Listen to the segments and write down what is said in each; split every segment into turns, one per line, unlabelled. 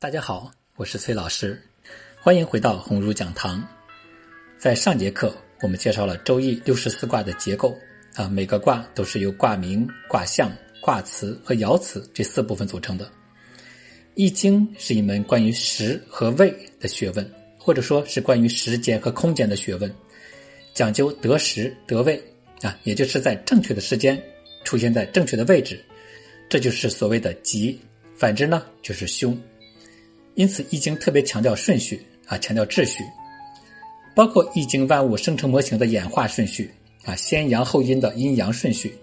大家好，我是崔老师，欢迎回到鸿儒讲堂。在上节课，我们介绍了《周易》六十四卦的结构啊，每个卦都是由卦名、卦象、卦辞和爻辞这四部分组成的。《易经》是一门关于时和位的学问，或者说是关于时间和空间的学问，讲究得时得位啊，也就是在正确的时间出现在正确的位置，这就是所谓的吉。反之呢，就是凶。因此，《易经》特别强调顺序啊，强调秩序，包括《易经》万物生成模型的演化顺序啊，先阳后阴的阴阳顺序，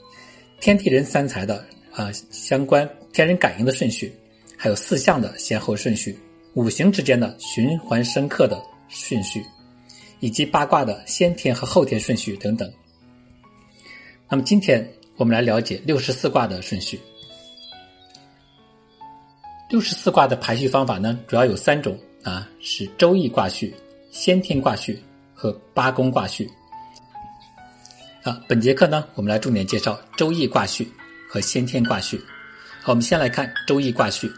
天地人三才的啊相关天人感应的顺序，还有四象的先后顺序，五行之间的循环生克的顺序，以及八卦的先天和后天顺序等等。那么，今天我们来了解六十四卦的顺序。六十四卦的排序方法呢，主要有三种啊，是周易卦序、先天卦序和八宫卦序。啊，本节课呢，我们来重点介绍周易卦序和先天卦序。好，我们先来看周易卦序。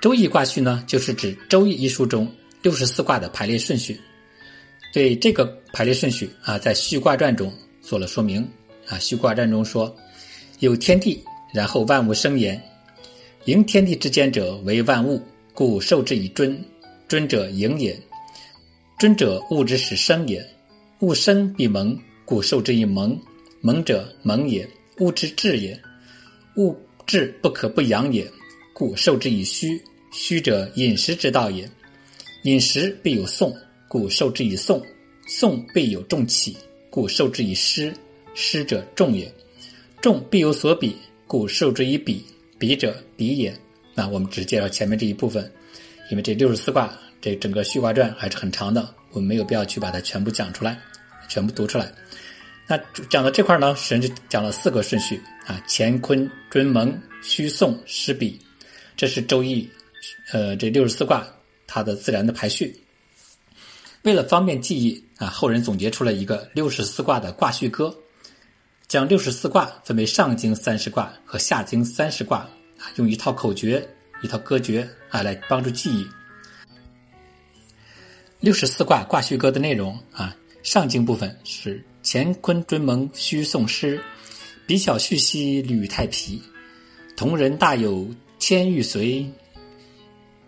周易卦序呢，就是指《周易》一书中六十四卦的排列顺序。对这个排列顺序啊，在《序卦传》中做了说明。啊，《序卦传》中说，有天地，然后万物生焉。迎天地之间者为万物，故受之以尊。尊者盈也。尊者物之始生也。物生必萌，故受之以萌。萌者萌也，物之至也。物至不可不养也，故受之以虚。虚者饮食之道也。饮食必有送，故受之以送。送必有重起，故受之以失。失者重也。重必有所比，故受之以比。比者比也，那我们只介绍前面这一部分，因为这六十四卦这整个序卦传还是很长的，我们没有必要去把它全部讲出来，全部读出来。那讲到这块呢，甚至讲了四个顺序啊：乾坤尊蒙虚宋失比，这是周易，呃，这六十四卦它的自然的排序。为了方便记忆啊，后人总结出了一个六十四卦的卦序歌。将六十四卦分为上经三十卦和下经三十卦啊，用一套口诀、一套歌诀啊来帮助记忆。六十四卦卦序歌的内容啊，上经部分是乾坤尊蒙虚宋师，比小续兮履太皮，同人大有千玉随，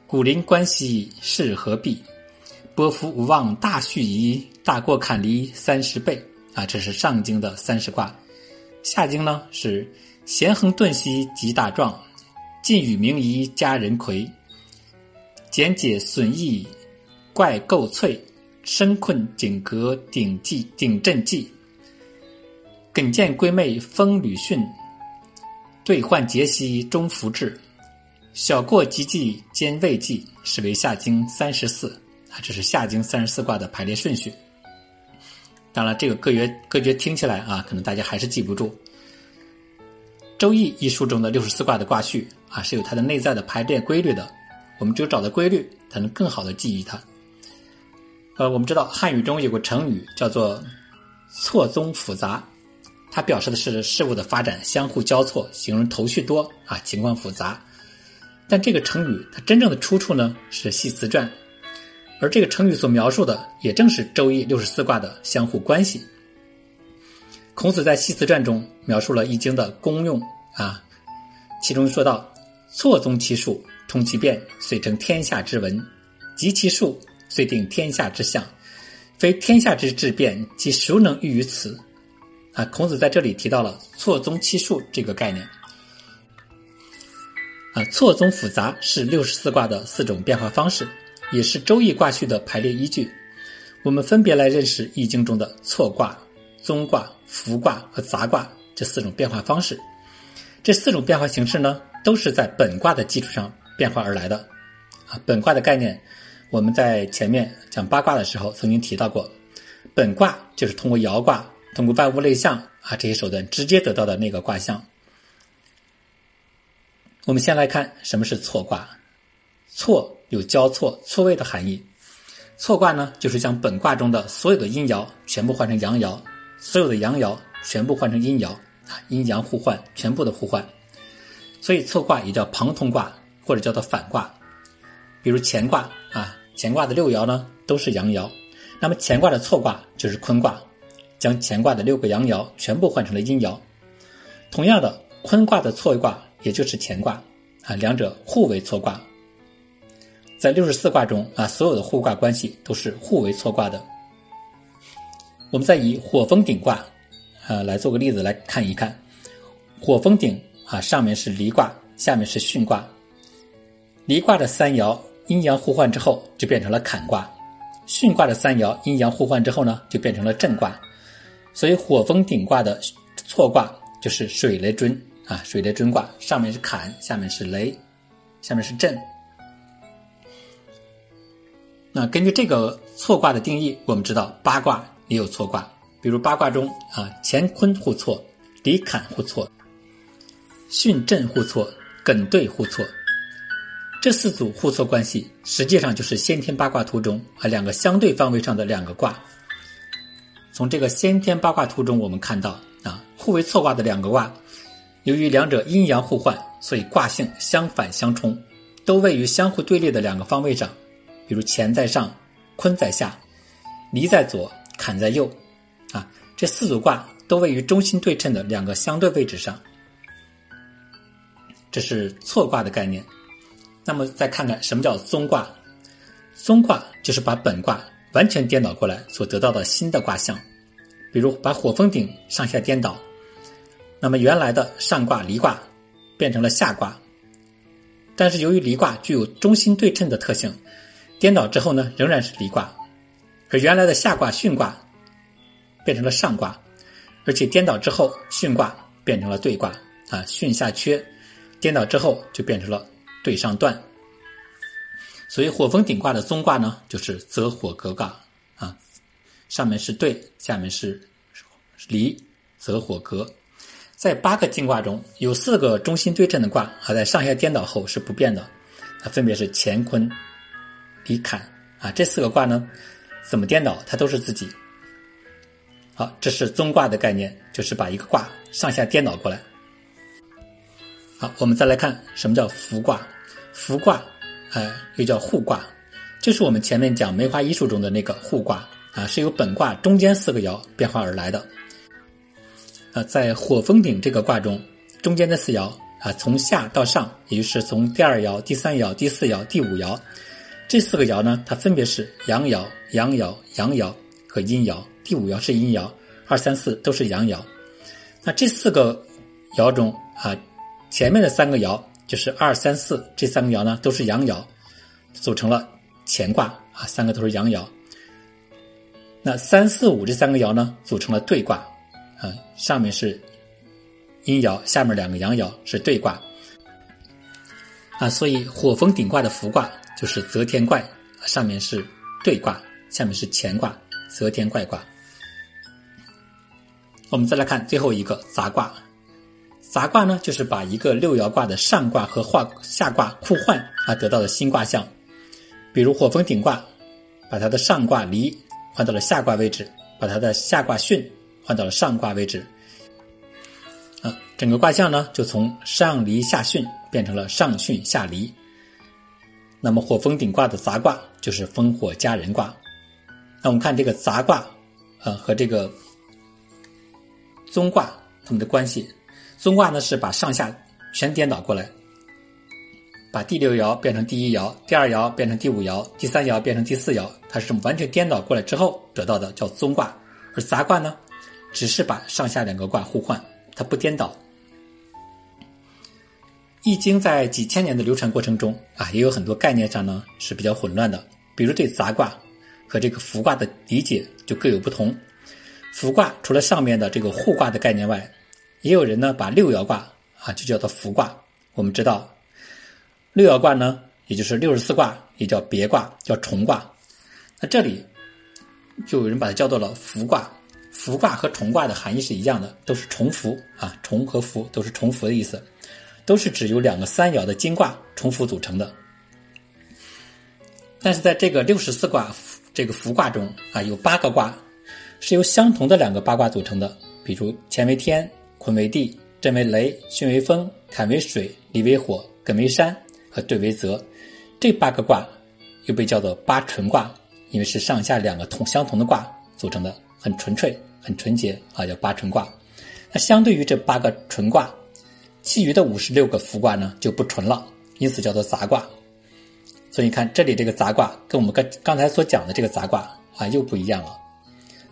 古灵关兮是何必？波夫无望大续夷，大过坎离三十倍啊，这是上经的三十卦。下经呢是咸亨顿兮极大壮，晋与明夷佳人魁，简解损益怪构翠，生困景阁顶记顶震记，艮见归妹风吕训，兑换节兮中福至，小过即记兼未记，是为下经三十四。啊，这是下经三十四卦的排列顺序。当然，这个歌诀歌诀听起来啊，可能大家还是记不住。《周易》一书中的六十四卦的卦序啊，是有它的内在的排列规律的。我们只有找到规律，才能更好的记忆它。呃，我们知道汉语中有个成语叫做“错综复杂”，它表示的是事物的发展相互交错，形容头绪多啊，情况复杂。但这个成语它真正的出处呢，是《系辞传》。而这个成语所描述的，也正是《周易》六十四卦的相互关系。孔子在《系辞传》中描述了《易经》的功用啊，其中说到：“错综其数，通其变，遂成天下之文；集其数，遂定天下之象。非天下之至变，其孰能喻于此？”啊，孔子在这里提到了“错综其数”这个概念。啊，错综复杂是六十四卦的四种变化方式。也是周易卦序的排列依据，我们分别来认识易经中的错卦、综卦、复卦和杂卦这四种变化方式。这四种变化形式呢，都是在本卦的基础上变化而来的。啊，本卦的概念，我们在前面讲八卦的时候曾经提到过，本卦就是通过爻卦、通过万物类象啊这些手段直接得到的那个卦象。我们先来看什么是错卦，错。有交错、错位的含义。错卦呢，就是将本卦中的所有的阴爻全部换成阳爻，所有的阳爻全部换成阴爻啊，阴阳互换，全部的互换。所以错卦也叫旁通卦，或者叫做反卦。比如乾卦啊，乾卦的六爻呢都是阳爻，那么乾卦的错卦就是坤卦，将乾卦的六个阳爻全部换成了阴爻。同样的，坤卦的错卦也就是乾卦啊，两者互为错卦。在六十四卦中啊，所有的互卦关系都是互为错卦的。我们再以火风鼎卦啊来做个例子来看一看，火风鼎啊上面是离卦，下面是巽卦。离卦的三爻阴阳互换之后就变成了坎卦，巽卦的三爻阴阳互换之后呢就变成了震卦。所以火风鼎卦的错卦就是水雷尊啊，水雷尊卦上面是坎，下面是雷，下面是震。那根据这个错卦的定义，我们知道八卦也有错卦，比如八卦中啊，乾坤互错，离坎互错，巽震互错，艮兑互错。这四组互错关系实际上就是先天八卦图中啊两个相对方位上的两个卦。从这个先天八卦图中，我们看到啊，互为错卦的两个卦，由于两者阴阳互换，所以卦性相反相冲，都位于相互对立的两个方位上。比如乾在上，坤在下，离在左，坎在右，啊，这四组卦都位于中心对称的两个相对位置上，这是错卦的概念。那么再看看什么叫综卦？综卦就是把本卦完全颠倒过来所得到的新的卦象。比如把火风鼎上下颠倒，那么原来的上卦离卦变成了下卦，但是由于离卦具有中心对称的特性。颠倒之后呢，仍然是离卦，而原来的下卦巽卦变成了上卦，而且颠倒之后巽卦变成了兑卦啊，巽下缺，颠倒之后就变成了兑上断。所以火风鼎卦的宗卦呢，就是泽火革卦啊，上面是兑，下面是离，泽火革。在八个金卦中有四个中心对称的卦，啊，在上下颠倒后是不变的，它分别是乾坤。离坎啊，这四个卦呢，怎么颠倒它都是自己。好，这是综卦的概念，就是把一个卦上下颠倒过来。好，我们再来看什么叫伏卦。伏卦，哎，又叫互卦，就是我们前面讲梅花易数中的那个互卦啊，是由本卦中间四个爻变化而来的。啊，在火风鼎这个卦中，中间的四爻啊，从下到上，也就是从第二爻、第三爻、第四爻、第五爻。这四个爻呢，它分别是阳爻、阳爻、阳爻和阴爻。第五爻是阴爻，二三四都是阳爻。那这四个爻中啊，前面的三个爻就是二三四这三个爻呢，都是阳爻，组成了乾卦啊，三个都是阳爻。那三四五这三个爻呢，组成了兑卦啊，上面是阴爻，下面两个阳爻是兑卦啊，所以火风鼎卦的伏卦。就是泽天怪，上面是兑卦，下面是乾卦，泽天怪卦。我们再来看最后一个杂卦，杂卦呢，就是把一个六爻卦的上卦和化下卦互换而得到的新卦象。比如火风鼎卦，把它的上卦离换到了下卦位置，把它的下卦巽换到了上卦位置。啊，整个卦象呢，就从上离下巽变成了上巽下离。那么火风顶卦的杂卦就是风火佳人卦。那我们看这个杂卦，呃，和这个宗卦它们的关系。宗卦呢是把上下全颠倒过来，把第六爻变成第一爻，第二爻变成第五爻，第三爻变成第四爻，它是完全颠倒过来之后得到的，叫宗卦。而杂卦呢，只是把上下两个卦互换，它不颠倒。易经在几千年的流传过程中啊，也有很多概念上呢是比较混乱的。比如对杂卦和这个伏卦的理解就各有不同。伏卦除了上面的这个互卦的概念外，也有人呢把六爻卦啊就叫做伏卦。我们知道，六爻卦呢，也就是六十四卦，也叫别卦，叫重卦。那这里就有人把它叫做了伏卦。伏卦和重卦的含义是一样的，都是重复啊，重和伏都是重复的意思。都是指由两个三爻的金卦重复组成的，但是在这个六十四卦这个伏卦中啊，有八个卦是由相同的两个八卦组成的，比如乾为天，坤为地，震为雷，巽为风，坎为水，离为火，艮为山和兑为泽，这八个卦又被叫做八纯卦，因为是上下两个同相同的卦组成的，很纯粹、很纯洁啊，叫八纯卦。那相对于这八个纯卦，其余的五十六个伏卦呢就不纯了，因此叫做杂卦。所以你看这里这个杂卦跟我们刚刚才所讲的这个杂卦啊又不一样了。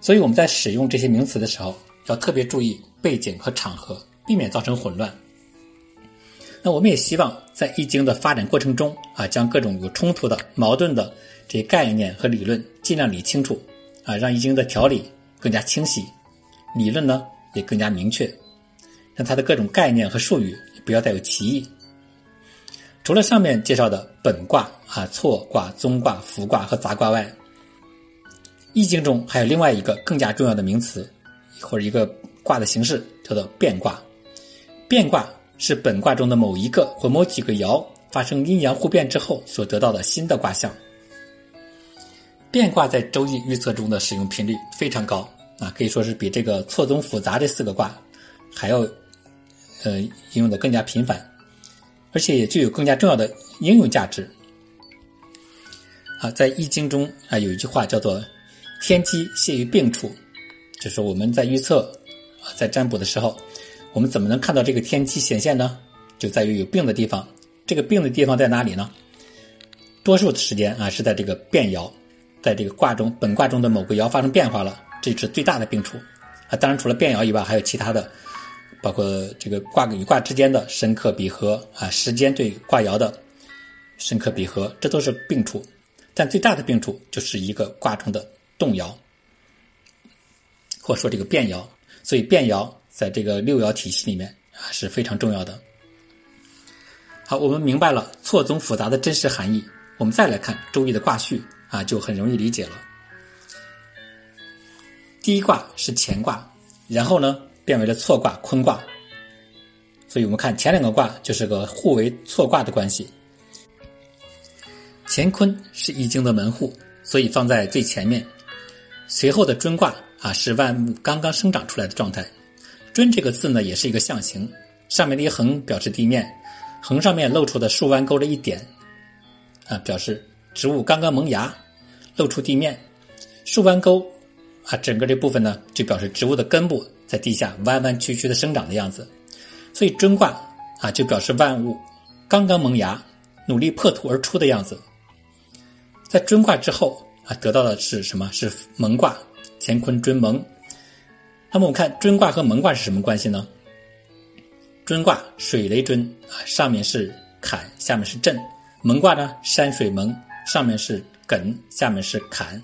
所以我们在使用这些名词的时候，要特别注意背景和场合，避免造成混乱。那我们也希望在易经的发展过程中啊，将各种有冲突的、矛盾的这些概念和理论尽量理清楚啊，让易经的条理更加清晰，理论呢也更加明确，让它的各种概念和术语不要带有歧义。除了上面介绍的本卦啊、错卦、综卦、复卦和杂卦外，易经中还有另外一个更加重要的名词，或者一个卦的形式，叫做变卦。变卦。是本卦中的某一个或某几个爻发生阴阳互变之后所得到的新的卦象。变卦在周易预测中的使用频率非常高啊，可以说是比这个错综复杂这四个卦还要呃应用的更加频繁，而且也具有更加重要的应用价值。啊，在易经中啊有一句话叫做“天机泄于病处”，就是我们在预测啊在占卜的时候。我们怎么能看到这个天机显现呢？就在于有病的地方。这个病的地方在哪里呢？多数的时间啊是在这个变爻，在这个卦中本卦中的某个爻发生变化了，这是最大的病处啊。当然，除了变爻以外，还有其他的，包括这个卦与卦之间的深刻比合啊，时间对卦爻的深刻比合，这都是病处。但最大的病处就是一个卦中的动摇，或者说这个变爻。所以变爻。在这个六爻体系里面啊是非常重要的。好，我们明白了错综复杂的真实含义，我们再来看周易的卦序啊，就很容易理解了。第一卦是乾卦，然后呢变为了错卦坤卦，所以我们看前两个卦就是个互为错卦的关系。乾坤是易经的门户，所以放在最前面。随后的尊卦啊是万物刚刚生长出来的状态。尊这个字呢，也是一个象形，上面的一横表示地面，横上面露出的竖弯钩的一点，啊，表示植物刚刚萌芽，露出地面，竖弯钩，啊，整个这部分呢，就表示植物的根部在地下弯弯曲曲的生长的样子，所以尊卦啊，就表示万物刚刚萌芽，努力破土而出的样子。在尊卦之后啊，得到的是什么？是蒙卦，乾坤尊蒙。那么我们看尊卦和蒙卦是什么关系呢？尊卦水雷尊啊，上面是坎，下面是震；蒙卦呢山水蒙，上面是艮，下面是坎，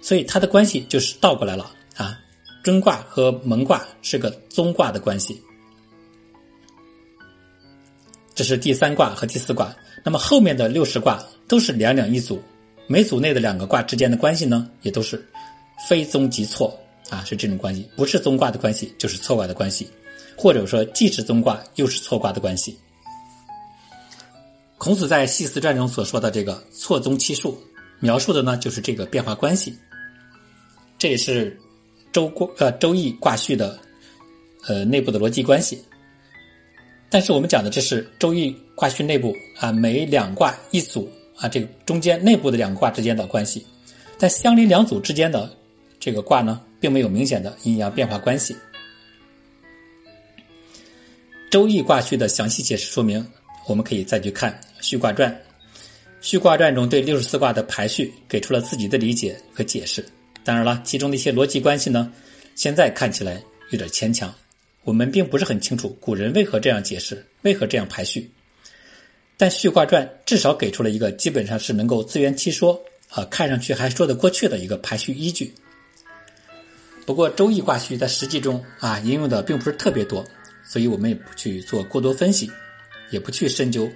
所以它的关系就是倒过来了啊。尊卦和蒙卦是个综卦的关系。这是第三卦和第四卦。那么后面的六十卦都是两两一组，每组内的两个卦之间的关系呢，也都是非宗即错。啊，是这种关系，不是宗卦的关系，就是错卦的关系，或者说既是宗卦又是错卦的关系。孔子在《系辞传》中所说的这个“错综七数”，描述的呢就是这个变化关系。这也是周卦呃周易卦序的呃内部的逻辑关系。但是我们讲的这是周易卦序内部啊，每两卦一组啊，这个中间内部的两卦之间的关系，但相邻两组之间的这个卦呢？并没有明显的阴阳变化关系。周易卦序的详细解释说明，我们可以再去看《序卦传》。《序卦传》中对六十四卦的排序给出了自己的理解和解释。当然了，其中的一些逻辑关系呢，现在看起来有点牵强，我们并不是很清楚古人为何这样解释，为何这样排序。但《序卦传》至少给出了一个基本上是能够自圆其说啊，看上去还说得过去的一个排序依据。不过，周易卦序在实际中啊，应用的并不是特别多，所以我们也不去做过多分析，也不去深究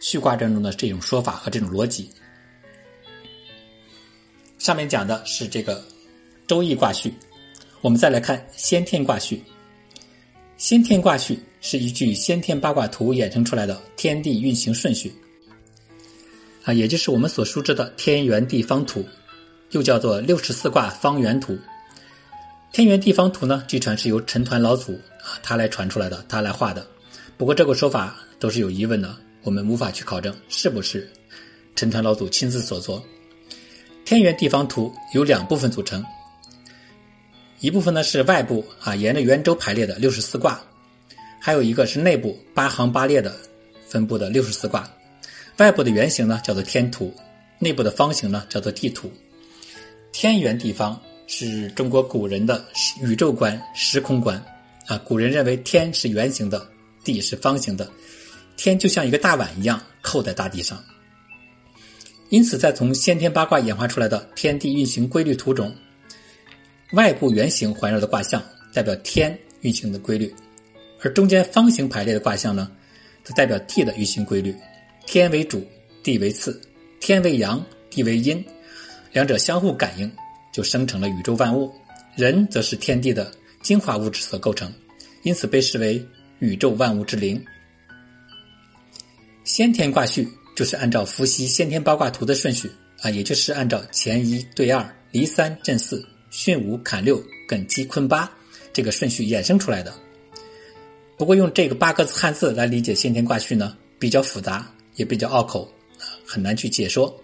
序卦传中的这种说法和这种逻辑。上面讲的是这个周易卦序，我们再来看先天卦序。先天卦序是依据先天八卦图衍生出来的天地运行顺序，啊，也就是我们所熟知的天圆地方图，又叫做六十四卦方圆图。天圆地方图呢，据传是由陈抟老祖啊他来传出来的，他来画的。不过这个说法都是有疑问的，我们无法去考证是不是陈抟老祖亲自所作。天圆地方图由两部分组成，一部分呢是外部啊沿着圆周排列的六十四卦，还有一个是内部八行八列的分布的六十四卦。外部的圆形呢叫做天图，内部的方形呢叫做地图。天圆地方是中国古人的宇宙观、时空观啊。古人认为天是圆形的，地是方形的，天就像一个大碗一样扣在大地上。因此，在从先天八卦演化出来的天地运行规律图中，外部圆形环绕的卦象代表天运行的规律，而中间方形排列的卦象呢，则代表地的运行规律。天为主，地为次，天为阳，地为阴，两者相互感应，就生成了宇宙万物。人则是天地的精华物质所构成，因此被视为宇宙万物之灵。先天卦序。就是按照伏羲先天八卦图的顺序啊，也就是按照乾一兑二离三震四巽五坎六艮七坤八这个顺序衍生出来的。不过用这个八个字汉字来理解先天卦序呢，比较复杂，也比较拗口，很难去解说。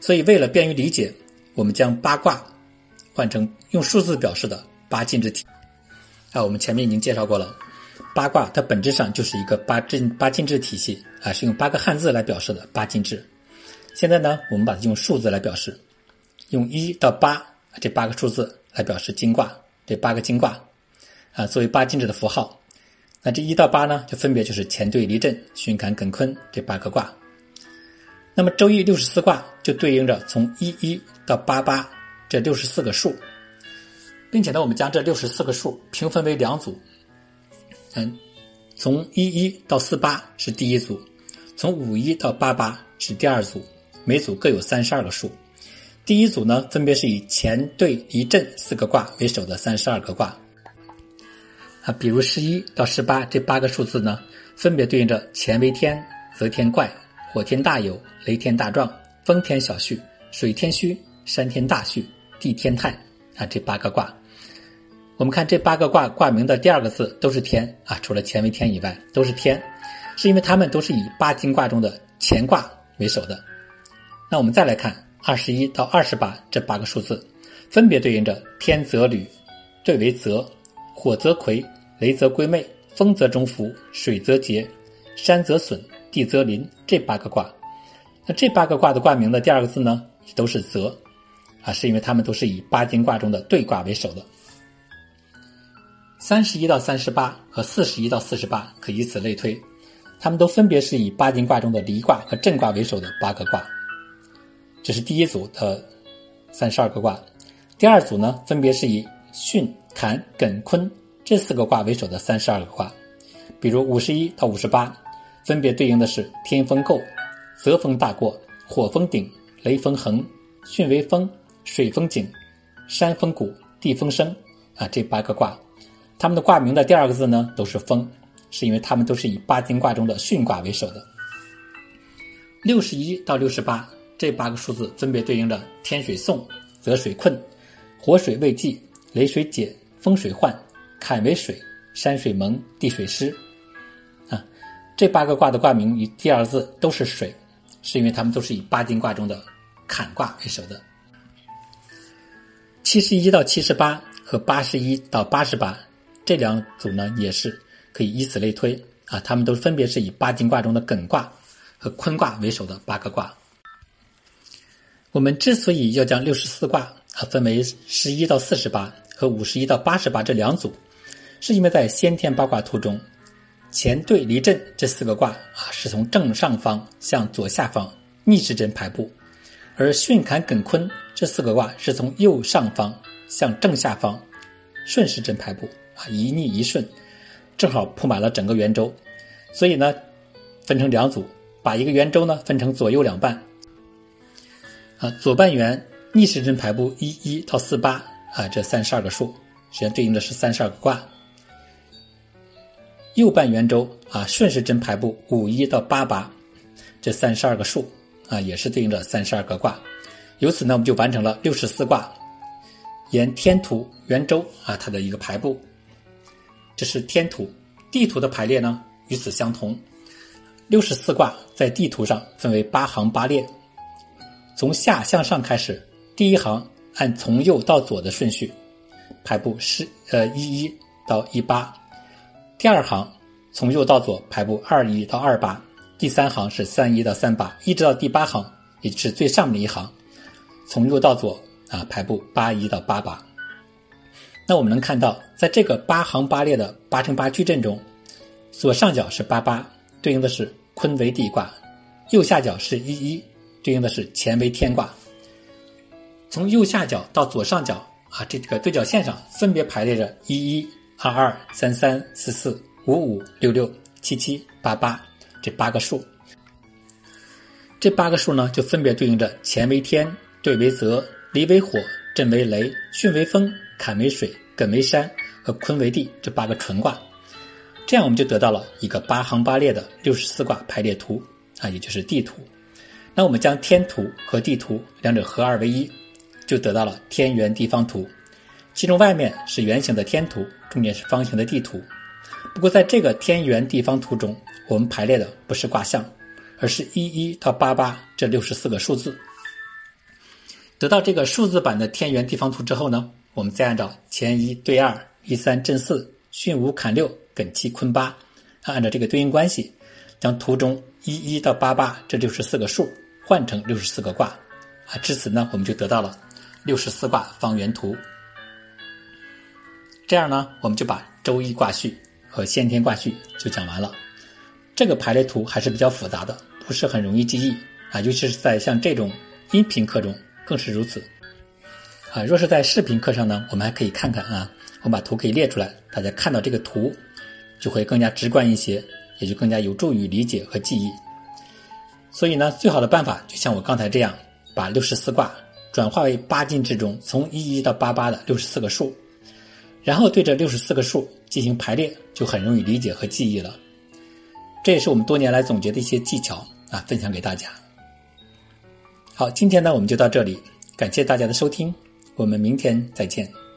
所以为了便于理解，我们将八卦换成用数字表示的八进制体。啊，我们前面已经介绍过了。八卦它本质上就是一个八进八进制体系啊，是用八个汉字来表示的八进制。现在呢，我们把它用数字来表示，用一到八这八个数字来表示金卦，这八个金卦啊作为八进制的符号。那这一到八呢，就分别就是乾兑离震巽坎艮坤这八个卦。那么周易六十四卦就对应着从一一到八八这六十四个数，并且呢，我们将这六十四个数平分为两组。嗯，从一一到四八是第一组，从五一到八八是第二组，每组各有三十二个数。第一组呢，分别是以乾兑离震四个卦为首的三十二个卦。啊，比如十一到十八这八个数字呢，分别对应着乾为天，则天怪，火天大有，雷天大壮，风天小畜，水天虚，山天大畜，地天泰啊，这八个卦。我们看这八个卦卦名的第二个字都是天啊，除了乾为天以外都是天，是因为它们都是以八金卦中的乾卦为首的。那我们再来看二十一到二十八这八个数字，分别对应着天则履，兑为泽，火则魁，雷则归妹，风则中孚，水则节，山则损，地则临这八个卦。那这八个卦的卦名的第二个字呢，都是泽啊，是因为它们都是以八金卦中的兑卦为首的。三十一到三十八和四十一到四十八可以此类推，它们都分别是以八金卦中的离卦和震卦为首的八个卦。这是第一组的三十二个卦，第二组呢分别是以巽、坎、艮、坤这四个卦为首的三十二个卦。比如五十一到五十八，分别对应的是天风姤、泽风大过、火风鼎、雷风横、巽为风、水风井、山风谷、地风生啊这八个卦。他们的卦名的第二个字呢，都是风，是因为他们都是以八金卦中的巽卦为首的。六十一到六十八这八个数字分别对应着天水送、泽水困、火水未济、雷水解、风水患、坎为水、山水蒙、地水湿。啊，这八个卦的卦名与第二个字都是水，是因为他们都是以八金卦中的坎卦为首的。七十一到七十八和八十一到八十八。这两组呢，也是可以以此类推啊，它们都分别是以八金卦中的艮卦和坤卦为首的八个卦。我们之所以要将六十四卦啊分为十一到四十八和五十一到八十八这两组，是因为在先天八卦图中，乾兑离震这四个卦啊是从正上方向左下方逆时针排布，而巽坎艮坤这四个卦是从右上方向正下方顺时针排布。一逆一顺，正好铺满了整个圆周，所以呢，分成两组，把一个圆周呢分成左右两半。啊，左半圆逆时针排布一一到四八啊，这三十二个数，实际上对应的是三十二个卦。右半圆周啊，顺时针排布五一到八八，这三十二个数啊，也是对应着三十二个卦。由此呢，我们就完成了六十四卦，沿天图圆周啊，它的一个排布。这是天图，地图的排列呢与此相同。六十四卦在地图上分为八行八列，从下向上开始，第一行按从右到左的顺序排布十呃一一到一八，第二行从右到左排布二一到二八，第三行是三一到三八，一直到第八行，也就是最上面一行，从右到左啊排布八一到八八。那我们能看到，在这个八行八列的八乘八矩阵中，左上角是八八，对应的是坤为地卦；右下角是一一，对应的是乾为天卦。从右下角到左上角啊，这个对角线上分别排列着一一、二二、三三、四四、五五、六六、七七、八八这八个数。这八个数呢，就分别对应着乾为天、兑为泽、离为火、震为雷、巽为风。坎为水，艮为山，和坤为地这八个纯卦，这样我们就得到了一个八行八列的六十四卦排列图啊，也就是地图。那我们将天图和地图两者合二为一，就得到了天圆地方图。其中外面是圆形的天图，中间是方形的地图。不过在这个天圆地方图中，我们排列的不是卦象，而是一一到八八这六十四个数字。得到这个数字版的天圆地方图之后呢？我们再按照乾一对二，一三震四，巽五坎六，艮七坤八，按照这个对应关系，将图中一一到八八这六十四个数换成六十四个卦，啊，至此呢，我们就得到了六十四卦方圆图。这样呢，我们就把周易卦序和先天卦序就讲完了。这个排列图还是比较复杂的，不是很容易记忆啊，尤其是在像这种音频课中更是如此。啊，若是在视频课上呢，我们还可以看看啊，我把图可以列出来，大家看到这个图就会更加直观一些，也就更加有助于理解和记忆。所以呢，最好的办法就像我刚才这样，把六十四卦转化为八进制中从一一到八八的六十四个数，然后对这六十四个数进行排列，就很容易理解和记忆了。这也是我们多年来总结的一些技巧啊，分享给大家。好，今天呢我们就到这里，感谢大家的收听。我们明天再见。